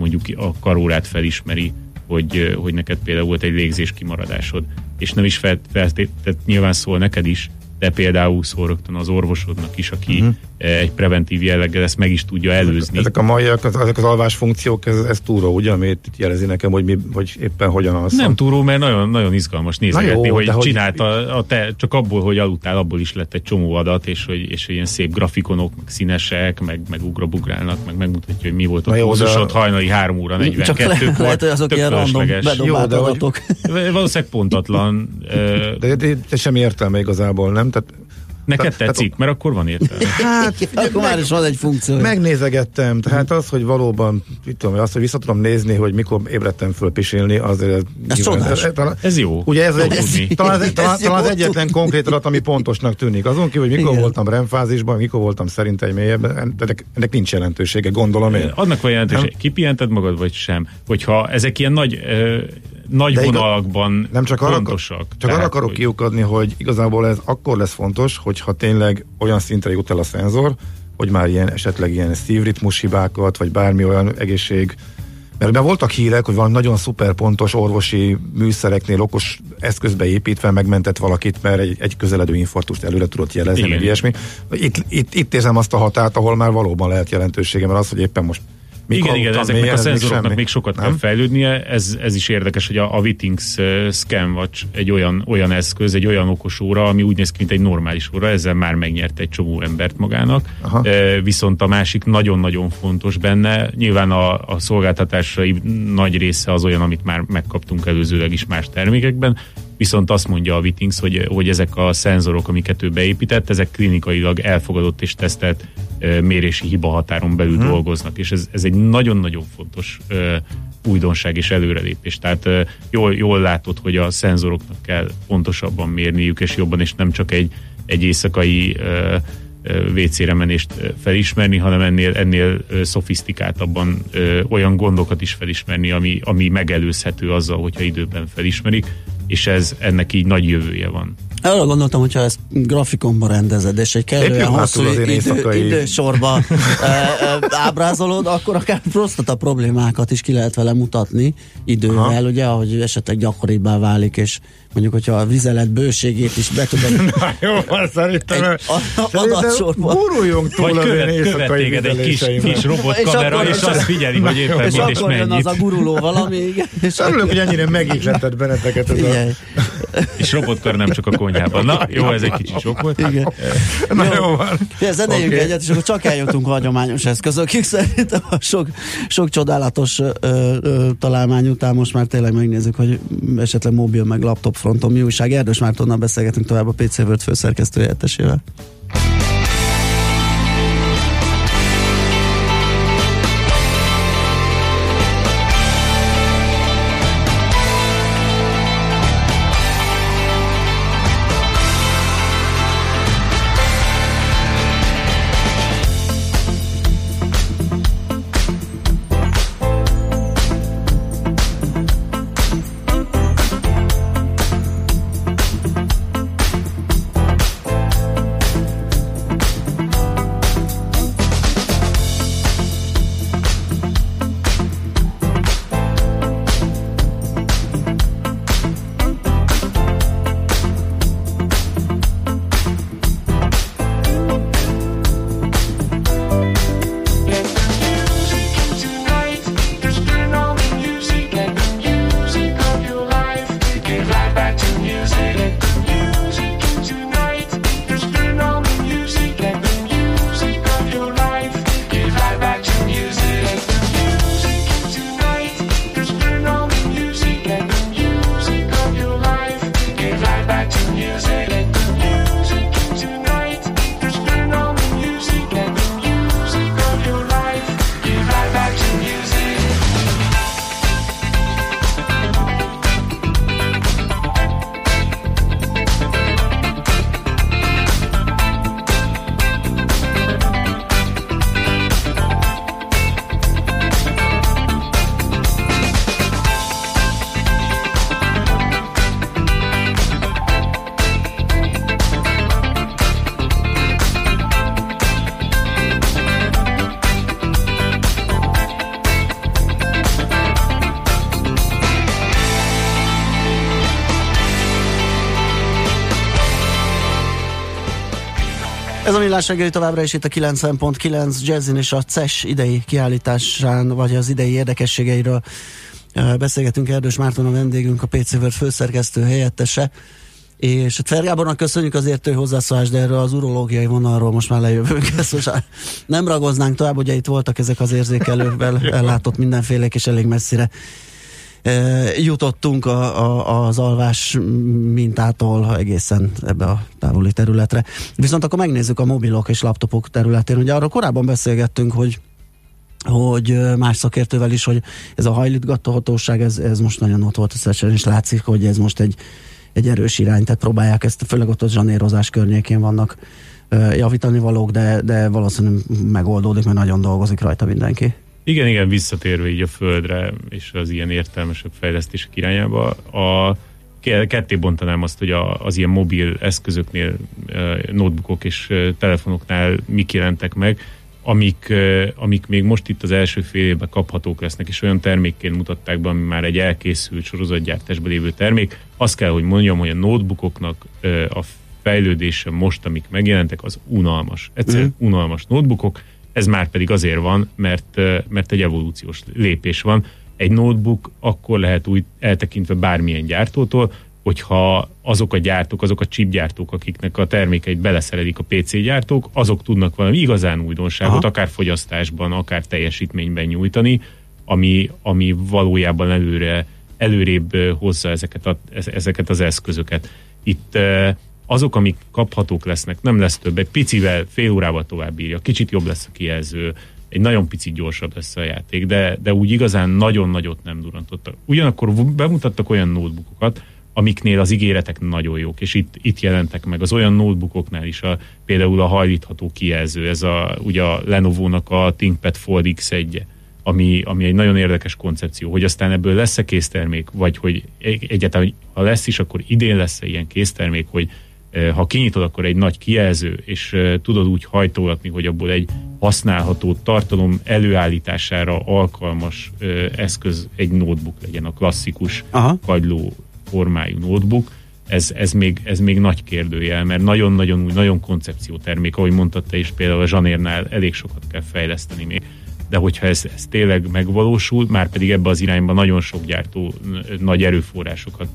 mondjuk a karórát felismeri, hogy, hogy neked például volt egy légzés kimaradásod, és nem is felt, feltétlenül nyilván szól neked is, de például szól rögtön az orvosodnak is, aki uh-huh. egy preventív jelleggel ezt meg is tudja előzni. Ezek a maiak, az, ezek az alvás funkciók, ez, ez túró, ugye, amit itt jelezi nekem, hogy, mi, hogy éppen hogyan alszom. Nem túró, mert nagyon, nagyon izgalmas nézegetni, jó, hogy, de hogy- csinálta a te, csak abból, hogy aludtál, abból is lett egy csomó adat, és hogy, és hogy ilyen szép grafikonok, meg színesek, meg, meg ugrabugrálnak, meg megmutatja, hogy mi volt a Na jó, de- pulzusod hajnali 3 óra 42 Csak le- lehet, hogy azok ilyen random bedobált Jó, de hogy- adatok. Valószínűleg pontatlan. ö, De, de, de semmi értelme igazából, nem? Tehát, Neked tehát- tetszik, mert akkor van értelme. hát, Akkor már is van egy funkció. Megnézegettem, tehát az, hogy valóban, mit tudom, azt, hogy vissza tudom nézni, hogy mikor ébredtem föl pisilni, azért... Ez csodás. talán- Ez jó. Ugye ez, Jó egy, tudni. talán, Ez talán, jó talán az tudni. egyetlen konkrét adat, ami pontosnak tűnik. Azon kívül, hogy mikor Igen. voltam remfázisban, mikor voltam szerintem mélyebben, ennek, ennek nincs jelentősége, gondolom én. Annak van jelentőség, Nem? kipihented magad, vagy sem. Hogyha ezek ilyen nagy, ö, nagy De igaz- vonalakban Nem csak arra, fontosak. csak Tehát, arra akarok hogy- kiukadni, hogy igazából ez akkor lesz fontos, hogyha tényleg olyan szintre jut el a szenzor, hogy már ilyen esetleg ilyen szívritmus hibákat, vagy bármi olyan egészség mert már voltak hírek, hogy van nagyon szuper pontos orvosi műszereknél okos eszközbe építve megmentett valakit, mert egy, egy közeledő infarktust előre tudott jelezni, Igen. meg ilyesmi. Itt, itt, itt érzem azt a határt, ahol már valóban lehet jelentősége, mert az, hogy éppen most mikor igen, igen, ezeknek mélyen, a szenzoroknak semmi. még sokat Nem? kell fejlődnie. Ez, ez is érdekes, hogy a, a Wittings uh, Scanwatch egy olyan, olyan eszköz, egy olyan okos óra, ami úgy néz ki, mint egy normális óra, ezzel már megnyert egy csomó embert magának. Aha. Viszont a másik nagyon-nagyon fontos benne, nyilván a, a szolgáltatásai nagy része az olyan, amit már megkaptunk előzőleg is más termékekben, viszont azt mondja a Wittings, hogy, hogy ezek a szenzorok, amiket ő beépített, ezek klinikailag elfogadott és tesztelt mérési hibahatáron belül Mhm. hmm. dolgoznak, és ez, ez egy nagyon-nagyon fontos újdonság és előrelépés. Tehát jól, jól látod, hogy a szenzoroknak kell pontosabban mérniük, és jobban, és nem csak egy, egy éjszakai WC-re menést felismerni, hanem ennél, ennél szofisztikáltabban olyan gondokat is felismerni, ami, ami megelőzhető azzal, hogyha időben felismerik, és ez ennek így nagy jövője van. Arra gondoltam, hogyha ezt grafikonba rendezed, és egy kellően hosszú idő, éjszakai- idősorba ö, ö, ábrázolod, akkor akár prostata problémákat is ki lehet vele mutatni idővel, Aha. ugye, ahogy esetleg gyakoribbá válik, és mondjuk, hogyha a vizelet bőségét is be tudod Na jó, szerintem, Egy a- szerintem adatsorban. guruljunk túl az én követ, követ téged egy kis, kis robotkamera, És és, akkor- azt figyeli, hogy éppen és mit és akkor jön mennyit. az a guruló valami, igen, és Örülök, hogy ennyire megihletett benneteket ez a... És robotkör nem csak a konyhában. Na, jó, ez egy kicsit sok volt. igen. Na jó van. Ja, zenéljünk Oké. egyet, és akkor csak eljutunk a hagyományos eszközökig. Szerintem a sok, sok csodálatos ö, ö, találmány után most már tényleg megnézzük, hogy esetleg mobil meg laptop fronton mi újság. Erdős Mártonnal beszélgetünk tovább a PC World főszerkesztő helyettesével. Millás reggeli továbbra is itt a 90.9 Jazzin és a CES idei kiállításán, vagy az idei érdekességeiről beszélgetünk Erdős Márton a vendégünk, a PC World főszerkesztő helyettese. És hát Fergábornak köszönjük az értő hozzászólást, de erről az urológiai vonalról most már lejövünk. Ezt most már nem ragoznánk tovább, ugye itt voltak ezek az érzékelővel ellátott mindenfélék, és elég messzire jutottunk a, a, az alvás mintától egészen ebbe a távoli területre. Viszont akkor megnézzük a mobilok és laptopok területén. Ugye arról korábban beszélgettünk, hogy hogy más szakértővel is, hogy ez a hajlítgatóhatóság, ez, ez most nagyon ott volt összesen, és látszik, hogy ez most egy, egy erős irány, tehát próbálják ezt, főleg ott a zsanérozás környékén vannak javítani valók, de, de valószínűleg megoldódik, mert nagyon dolgozik rajta mindenki. Igen, igen, visszatérve így a földre és az ilyen értelmesebb fejlesztések irányába, a ke- ketté bontanám azt, hogy a, az ilyen mobil eszközöknél, notebookok és telefonoknál mik jelentek meg, amik, amik még most itt az első fél évben kaphatók lesznek, és olyan termékként mutatták be, ami már egy elkészült sorozatgyártásban lévő termék. Azt kell, hogy mondjam, hogy a notebookoknak a fejlődése most, amik megjelentek, az unalmas. Egyszerűen Mhm. unalmas notebookok, ez már pedig azért van, mert, mert egy evolúciós lépés van. Egy notebook akkor lehet úgy eltekintve bármilyen gyártótól, hogyha azok a gyártók, azok a chipgyártók, akiknek a termékeit beleszerelik a PC gyártók, azok tudnak valami igazán újdonságot, Aha. akár fogyasztásban, akár teljesítményben nyújtani, ami, ami valójában előre, előrébb hozza ezeket, a, ez- ezeket az eszközöket. Itt azok, amik kaphatók lesznek, nem lesz több, egy picivel, fél órával tovább bírja, kicsit jobb lesz a kijelző, egy nagyon picit gyorsabb lesz a játék, de, de úgy igazán nagyon nagyot nem durantottak. Ugyanakkor bemutattak olyan notebookokat, amiknél az ígéretek nagyon jók, és itt, itt jelentek meg. Az olyan notebookoknál is, a, például a hajlítható kijelző, ez a, ugye a Lenovo-nak a ThinkPad Fold X1 ami, ami egy nagyon érdekes koncepció, hogy aztán ebből lesz-e késztermék, vagy hogy egy- egyáltalán, ha lesz is, akkor idén lesz-e ilyen késztermék, hogy ha kinyitod, akkor egy nagy kijelző, és tudod úgy hajtogatni, hogy abból egy használható tartalom előállítására alkalmas eszköz egy notebook legyen, a klasszikus Aha. kagyló formájú notebook, ez, ez, még, ez még nagy kérdőjel, mert nagyon-nagyon új, nagyon koncepciótermék, ahogy mondtad te is, például a Zsanérnál elég sokat kell fejleszteni még. De hogyha ez, ez tényleg megvalósul, már pedig ebbe az irányba nagyon sok gyártó nagy erőforrásokat,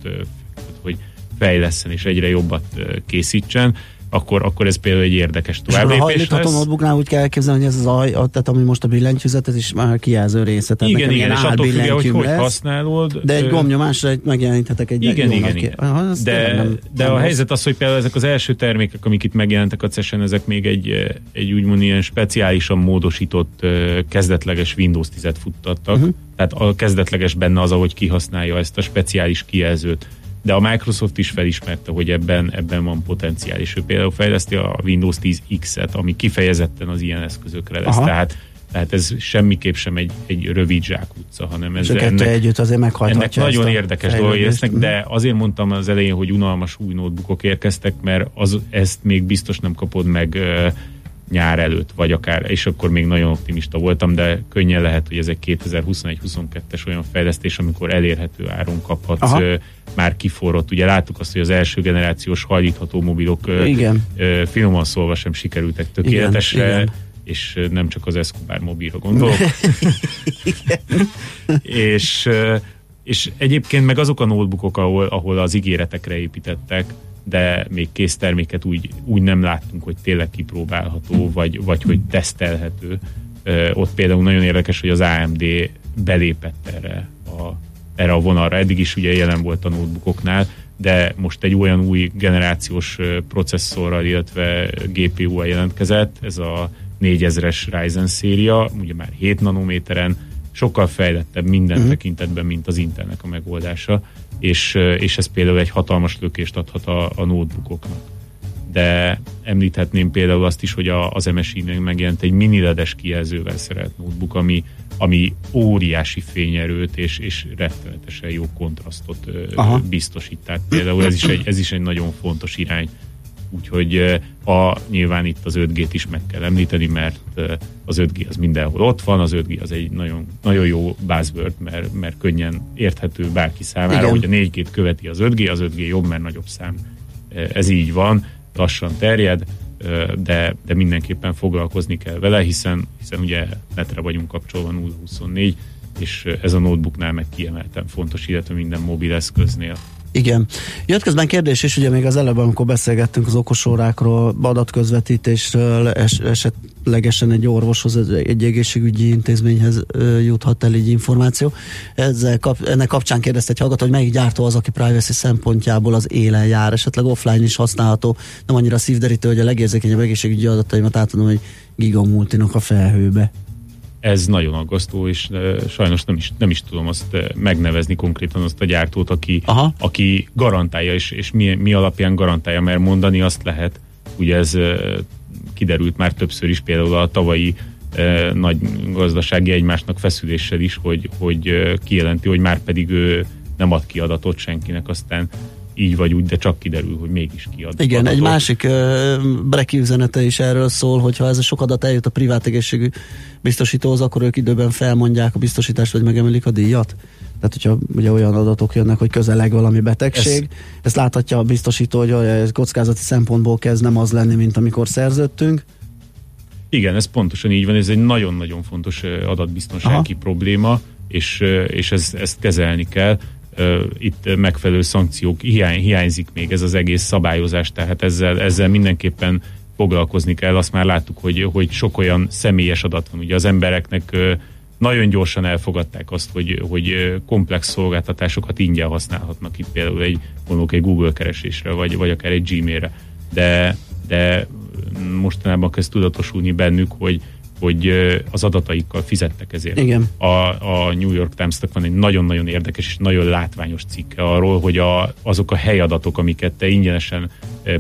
hogy fejleszen és egyre jobbat készítsen, akkor, akkor ez például egy érdekes És akkor a továbblépés hajlítható lesz. úgy kell elképzelni, hogy ez az aj, a- tehát ami most a billentyűzet, ez is már kijelző része. Tehát Igen, igen, és attól függően, hogy álbillentyűm hogy lesz, használod. De egy gombnyomásra egy- megjeleníthetek egy Igen, igen, igen. Aha, De, nem- de nem a rossz. helyzet az, hogy például ezek az első termékek, amik itt megjelentek a CES-en, ezek még egy, egy úgymond ilyen speciálisan módosított kezdetleges Windows 10-et futtattak. Uh-huh. Tehát a kezdetleges benne az, ahogy kihasználja ezt a speciális kijelzőt. De a Microsoft is felismerte, hogy ebben, ebben van potenciál, és ő például fejleszti a Windows 10 X-et, ami kifejezetten az ilyen eszközökre lesz. Aha. Tehát, tehát ez semmiképp sem egy, egy rövid zsákutca, hanem ez kettő együtt azért ennek nagyon érdekes dolgok lesznek, de azért mondtam az elején, hogy unalmas új notebookok érkeztek, mert az, ezt még biztos nem kapod meg ö, nyár előtt, vagy akár, és akkor még nagyon optimista voltam, de könnyen lehet, hogy ez egy 2021-22-es olyan fejlesztés, amikor elérhető áron kaphatsz, Aha. már kiforrott. Ugye láttuk azt, hogy az első generációs hajlítható mobilok Igen. finoman szólva sem sikerültek tökéletesre, Igen, igen. és nem csak az Escobar mobilra gondolok. és, és egyébként meg azok a notebookok, ahol, ahol az ígéretekre építettek, de még kész terméket úgy, úgy nem láttunk, hogy tényleg kipróbálható, vagy, vagy hogy tesztelhető. Ott például nagyon érdekes, hogy az AMD belépett erre a, erre a vonalra. Eddig is ugye jelen volt a notebookoknál, de most egy olyan új generációs processzorral, illetve GPU-val jelentkezett, ez a 4000-es Ryzen széria, ugye már 7 nanométeren, sokkal fejlettebb minden uh-huh. tekintetben, mint az Intelnek a megoldása, és, és ez például egy hatalmas lökést adhat a, a notebookoknak. De említhetném például azt is, hogy a, az MSI-nek megjelent egy mini ledes kijelzővel szerelt notebook, ami, ami óriási fényerőt és, és rettenetesen jó kontrasztot Aha. biztosít. Tehát például ez is egy, ez is egy nagyon fontos irány. Úgyhogy ö, a, nyilván itt az 5G-t is meg kell említeni, mert ö, az 5G az mindenhol ott van, az 5G az egy nagyon, nagyon jó buzzword, mert, mert könnyen érthető bárki számára, Igen. hogy a 4G-t követi az 5G, az 5G jobb, mert nagyobb szám. Ö, Ez így van, lassan terjed, de, de mindenképpen foglalkozni kell vele, hiszen, hiszen ugye netre vagyunk kapcsolva 024, és ez a notebooknál meg kiemelten fontos, illetve minden mobil eszköznél. Igen. Jött közben kérdés is, ugye még az előbb, amikor beszélgettünk az okosórákról, adatközvetítésről, es- esetlegesen egy orvoshoz, egy egészségügyi intézményhez juthat el így információ. Ezzel kap, ennek kapcsán kérdezte egy hallgató, hogy melyik gyártó az, aki privacy szempontjából az élen jár, esetleg offline is használható, nem annyira szívderítő, hogy a legérzékenyebb egészségügyi adataimat átadom egy gigamultinak a felhőbe. Ez nagyon aggasztó, és sajnos nem is, nem is tudom azt megnevezni konkrétan azt a gyártót, aki, Aha. aki garantálja, és, és mi, mi alapján garantálja, mert mondani azt lehet, ugye ez kiderült már többször is, például a tavalyi nagy gazdasági egymásnak feszüléssel is, hogy, hogy kijelenti, hogy már pedig ő nem ad ki adatot senkinek, aztán így vagy úgy, de csak kiderül, hogy mégis kiad. Igen, adatot. egy másik uh, breki üzenete is erről szól, hogy ha ez a sok adat eljut a privát egészségű biztosítóhoz, akkor ők időben felmondják a biztosítást, vagy megemelik a díjat. Tehát, hogyha ugye olyan adatok jönnek, hogy közeleg valami betegség, ez... ezt láthatja a biztosító, hogy ez kockázati szempontból kezd nem az lenni, mint amikor szerződtünk. Igen, ez pontosan így van, ez egy nagyon-nagyon fontos adatbiztonsági Aha. probléma, és, és ez, ezt kezelni kell. Itt megfelelő szankciók, hiány, hiányzik még ez az egész szabályozás, tehát ezzel, ezzel mindenképpen foglalkozni kell. Azt már láttuk, hogy, hogy sok olyan személyes adat van. Ugye az embereknek nagyon gyorsan elfogadták azt, hogy, hogy komplex szolgáltatásokat ingyen használhatnak itt például egy, mondjuk egy Google keresésre, vagy, vagy akár egy Gmailre. De, de mostanában kezd tudatosulni bennük, hogy hogy az adataikkal fizettek ezért. Igen. A, a New York Times-nak van egy nagyon-nagyon érdekes és nagyon látványos cikke arról, hogy a, azok a helyadatok, amiket te ingyenesen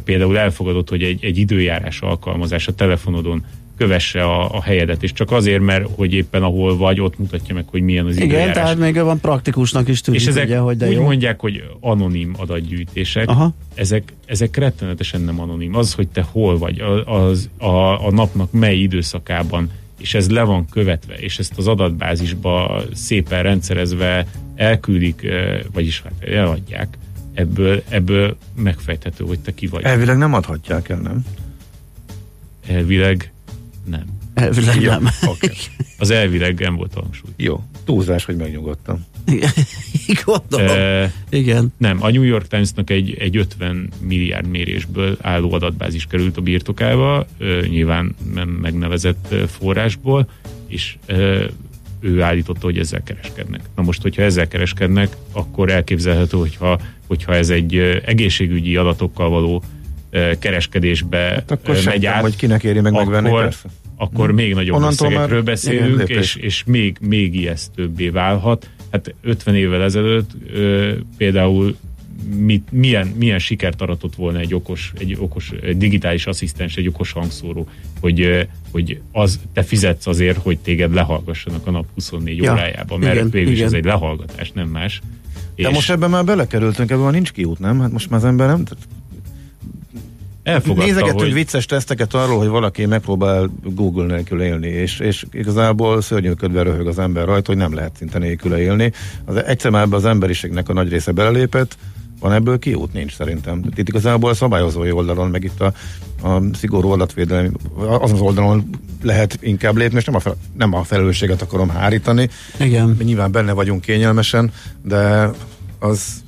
például elfogadott, hogy egy, egy időjárás alkalmazás a telefonodon kövesse a, a helyedet, és csak azért, mert hogy éppen ahol vagy, ott mutatja meg, hogy milyen az Igen, időjárás. tehát még van praktikusnak is tűnik, és ezek ugye, hogy de úgy jó. mondják, hogy anonim adatgyűjtések, Aha. ezek, ezek rettenetesen nem anonim. Az, hogy te hol vagy, a- az, a, a napnak mely időszakában, és ez le van követve, és ezt az adatbázisba szépen rendszerezve elküldik, eh, vagyis hát eladják, ebből, ebből megfejthető, hogy te ki vagy. Elvileg nem adhatják el, nem? Elvileg nem. Elvileg Ja, nem. oké. Az elvileg nem volt hangsúly. Jó, túlzás, hogy megnyugodtam. Gondolom. Eh, Igen. Nem, a New York Timesnak egy, egy 50 milliárd mérésből álló adatbázis került a birtokába, nyilván nem megnevezett forrásból, és ő állította, hogy ezzel kereskednek. Na most, hogyha ezzel kereskednek, akkor elképzelhető, hogyha, hogyha ez egy egészségügyi adatokkal való kereskedésbe Hát akkor megy át, hogy kinek éri meg megvenni, akkor, persze. akkor még nagyobb Onnantól összegekről már- beszélünk, igen, és, és még, még ijesztőbbé válhat. Hát 50 évvel ezelőtt ö, például mit, milyen, milyen sikert aratott volna egy okos, egy okos egy digitális asszisztens, egy okos hangszóró, hogy, hogy az, te fizetsz azért, hogy téged lehallgassanak a nap 24 Ja, órájában, mert igen, végül is ez igen. egy lehallgatás, nem más. De most ebben már belekerültünk, ebben már nincs kiút, nem? Hát most már az ember nem... elfogadta, Nézegettünk hogy vicces teszteket arról, hogy valaki megpróbál Google nélkül élni, és, és igazából szörnyűködve röhög az ember rajta, hogy nem lehet szinte nélküle élni. Az, egyszer már ebbe az emberiségnek a nagy része belelépett, van ebből kiút? Nincs szerintem. Itt igazából a szabályozói oldalon, meg itt a, a szigorú adatvédelmi, azon az oldalon lehet inkább lépni, és nem a, fel, nem a felelősséget akarom hárítani. Igen. Nyilván benne vagyunk kényelmesen, de az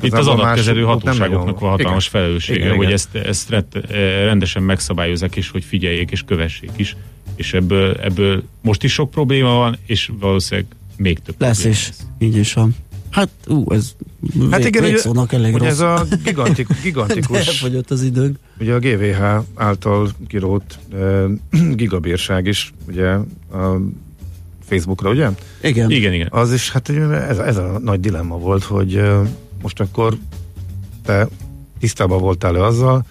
Itt az adatkezelő hatóságoknak van hatalmas Igen. felelőssége, Igen, hogy igen. ezt, ezt rett- eh, rendesen megszabályozzák, és hogy figyeljék és kövessék is. És ebből, ebből most is sok probléma van, és valószínűleg még több Lesz is. Így is van. Hát, ú, ez Hát vég, igen, végszónak elég hogy rossz. ez a gigantik, gigantikus, Elfogyott az időnk. ugye a GVH által kirót uh, gigabírság is, ugye a Facebookra, ugye? Igen. Igen, igen. Az is, hát ugye ez, ez a nagy dilemma volt, hogy uh, most akkor te tisztában voltál -e azzal,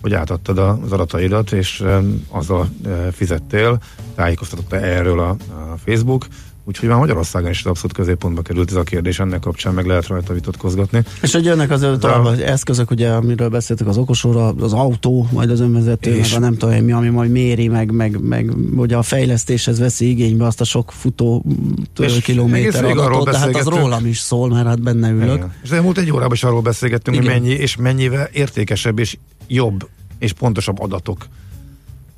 hogy átadtad az adataidat, és azzal uh, fizettél, tájékoztatott erről a Facebook, úgyhogy már Magyarországon is abszolút középpontba került ez a kérdés, ennek kapcsán meg lehet rajta vitatkozgatni. És hogy jönnek az az eszközök, ugye, amiről beszéltek, az okosóra, az autó, majd az önvezető, És- meg a nem tudom mi, ami majd méri, meg, meg, meg ugye a fejlesztéshez veszi igénybe azt a sok futó És kilométer adatot, de hát az rólam is szól, mert hát benne ülök. Igen. És az elmúlt egy órában is arról beszélgettünk, Igen. hogy mennyi és mennyivel értékesebb és jobb és pontosabb adatok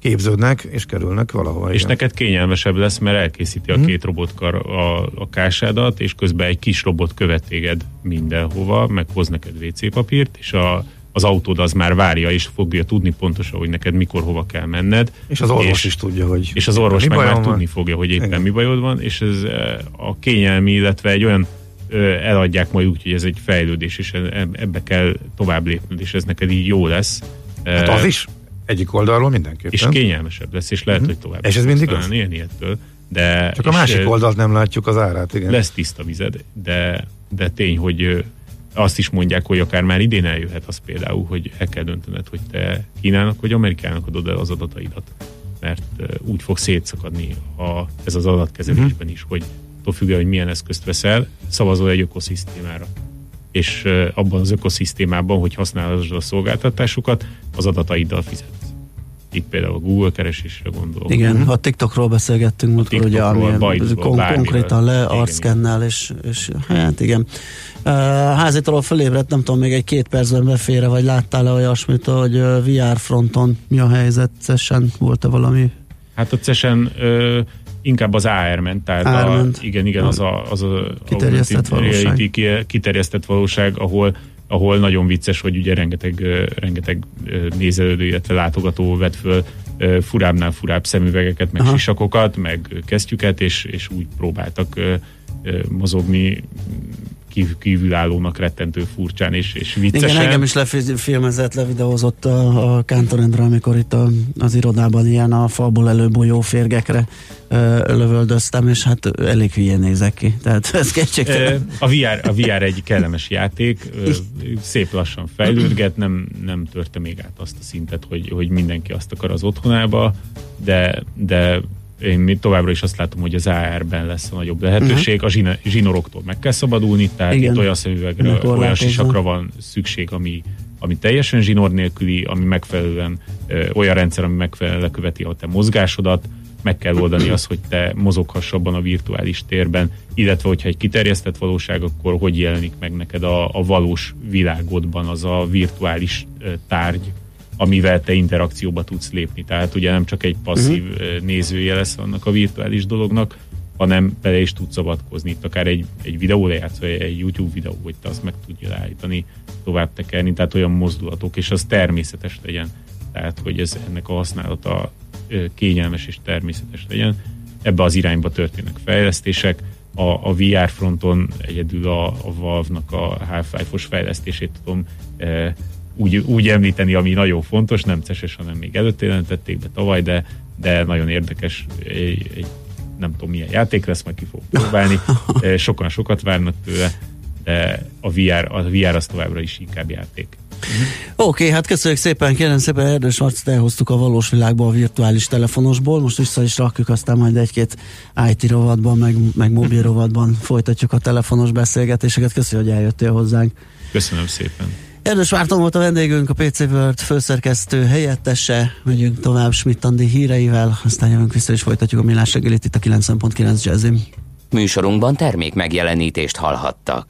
képződnek és kerülnek valahova. És igen. neked kényelmesebb lesz, mert elkészíti a Mhm. két robotkar a, a kásádat, és közben egy kis robot követ téged mindenhova, meg hoz neked WC papírt, és a, az autód az már várja, és fogja tudni pontosan, hogy neked mikor hova kell menned. És az orvos is tudja, hogy És az orvos meg már van. tudni fogja, hogy éppen Igen. mi bajod van, és ez eh, a kényelmi, illetve egy olyan eladják majd úgy, hogy ez egy fejlődés, és e- ebbe kell tovább lépned, és ez neked így jó lesz. Hát az is egyik oldalról mindenképpen. és kényelmesebb lesz, és lehet, Mhm. hogy tovább És ez fogsz mind igaz? talán élni ettől. De, Csak a másik oldalt nem látjuk az árát, igen. Lesz tiszta vized, de, de tény, hogy azt is mondják, hogy akár már idén eljöhet az például, hogy el kell döntened, hogy te Kínának vagy Amerikának adod el az adataidat. Mert úgy fog szétszakadni a, ez az adatkezelésben is, hogy attól függően, hogy milyen eszközt veszel, szavazol egy ökoszisztémára. És abban az ökoszisztémában, hogy használod a szolgáltatásukat, az adataiddal fizetsz. Itt például a Google keresésre gondolok. Igen, a TikTokról beszélgettünk múltkor, ugye, ami kon- konkrétan le Igen, arcskennel, és, és hát igen. Uh, házitról fölébredt, nem tudom, még egy két percben befére, vagy láttál-e olyasmit, hogy VR fronton mi a helyzet, session volt-e valami? Hát a CESen ö, inkább az AR ment, tehát AR a, ment. igen, igen, az a, az a Kiterjesztett valóság. kiterjesztett valóság, ahol ahol nagyon vicces, hogy ugye rengeteg, rengeteg nézelődő, illetve látogató vett föl furábbnál furább szemüvegeket, meg Aha. sisakokat, meg kesztyüket, és, és úgy próbáltak mozogni kív- kívülállónak rettentő furcsán és, és viccesen. Igen, engem is lefilmezett, levideózott a, a Kántorendre, amikor itt a, az irodában ilyen a falból előbújó férgekre ö, lövöldöztem, és hát elég hülyén nézek ki. Tehát ez kétségtelen. A VR, a VR egy kellemes játék, ö, szép lassan fejlődget, nem, nem törte még át azt a szintet, hogy, hogy mindenki azt akar az otthonába, de, de én még továbbra is azt látom, hogy az AR-ben lesz a nagyobb lehetőség. Uh-huh. A zsina, zsinoroktól meg kell szabadulni, tehát Igen. itt olyan szemüvegre, Ne olyan sisakra van szükség, ami, ami teljesen zsinór nélküli, ami megfelelően ö, olyan rendszer, ami megfelelően leköveti a te mozgásodat, meg kell oldani azt, hogy te mozoghass abban a virtuális térben, illetve hogyha egy kiterjesztett valóság, akkor hogy jelenik meg neked a, a valós világodban az a virtuális tárgy, amivel te interakcióba tudsz lépni. Tehát ugye nem csak egy passzív uh-huh. nézője lesz annak a virtuális dolognak, hanem bele is tudsz avatkozni. Itt akár egy, egy videó lejátszó, egy YouTube videó, hogy te azt meg tudja állítani, tovább tekerni, tehát olyan mozdulatok, és az természetes legyen. Tehát, hogy ez ennek a használata kényelmes és természetes legyen. Ebbe az irányba történnek fejlesztések. A, a VR fronton egyedül a, a Valve-nak a Half-Life-os fejlesztését tudom eh, úgy, úgy említeni, ami nagyon fontos, nem ceses, hanem még előtt jelentették be tavaly, de, de nagyon érdekes, egy, egy, nem tudom milyen játék lesz, majd ki fog próbálni. Eh, Sokan sokat várnak tőle, de a VR, a VR az továbbra is inkább játék. Oké, okay, hát köszönjük szépen, kérem szépen Erdős Marcit elhoztuk a valós világba a virtuális telefonosból, most vissza is rakjuk, aztán majd egy-két IT rovatban, meg, meg mobil rovatban folytatjuk a telefonos beszélgetéseket. Köszönjük, hogy eljöttél hozzánk. Köszönöm szépen. Erdős Márton volt a vendégünk, a PC World főszerkesztő helyettese. Megyünk tovább Schmidt Andi híreivel, aztán jövünk vissza és folytatjuk a millás reggelit itt a 90.9 Jazzim. Műsorunkban termék megjelenítést hallhattak.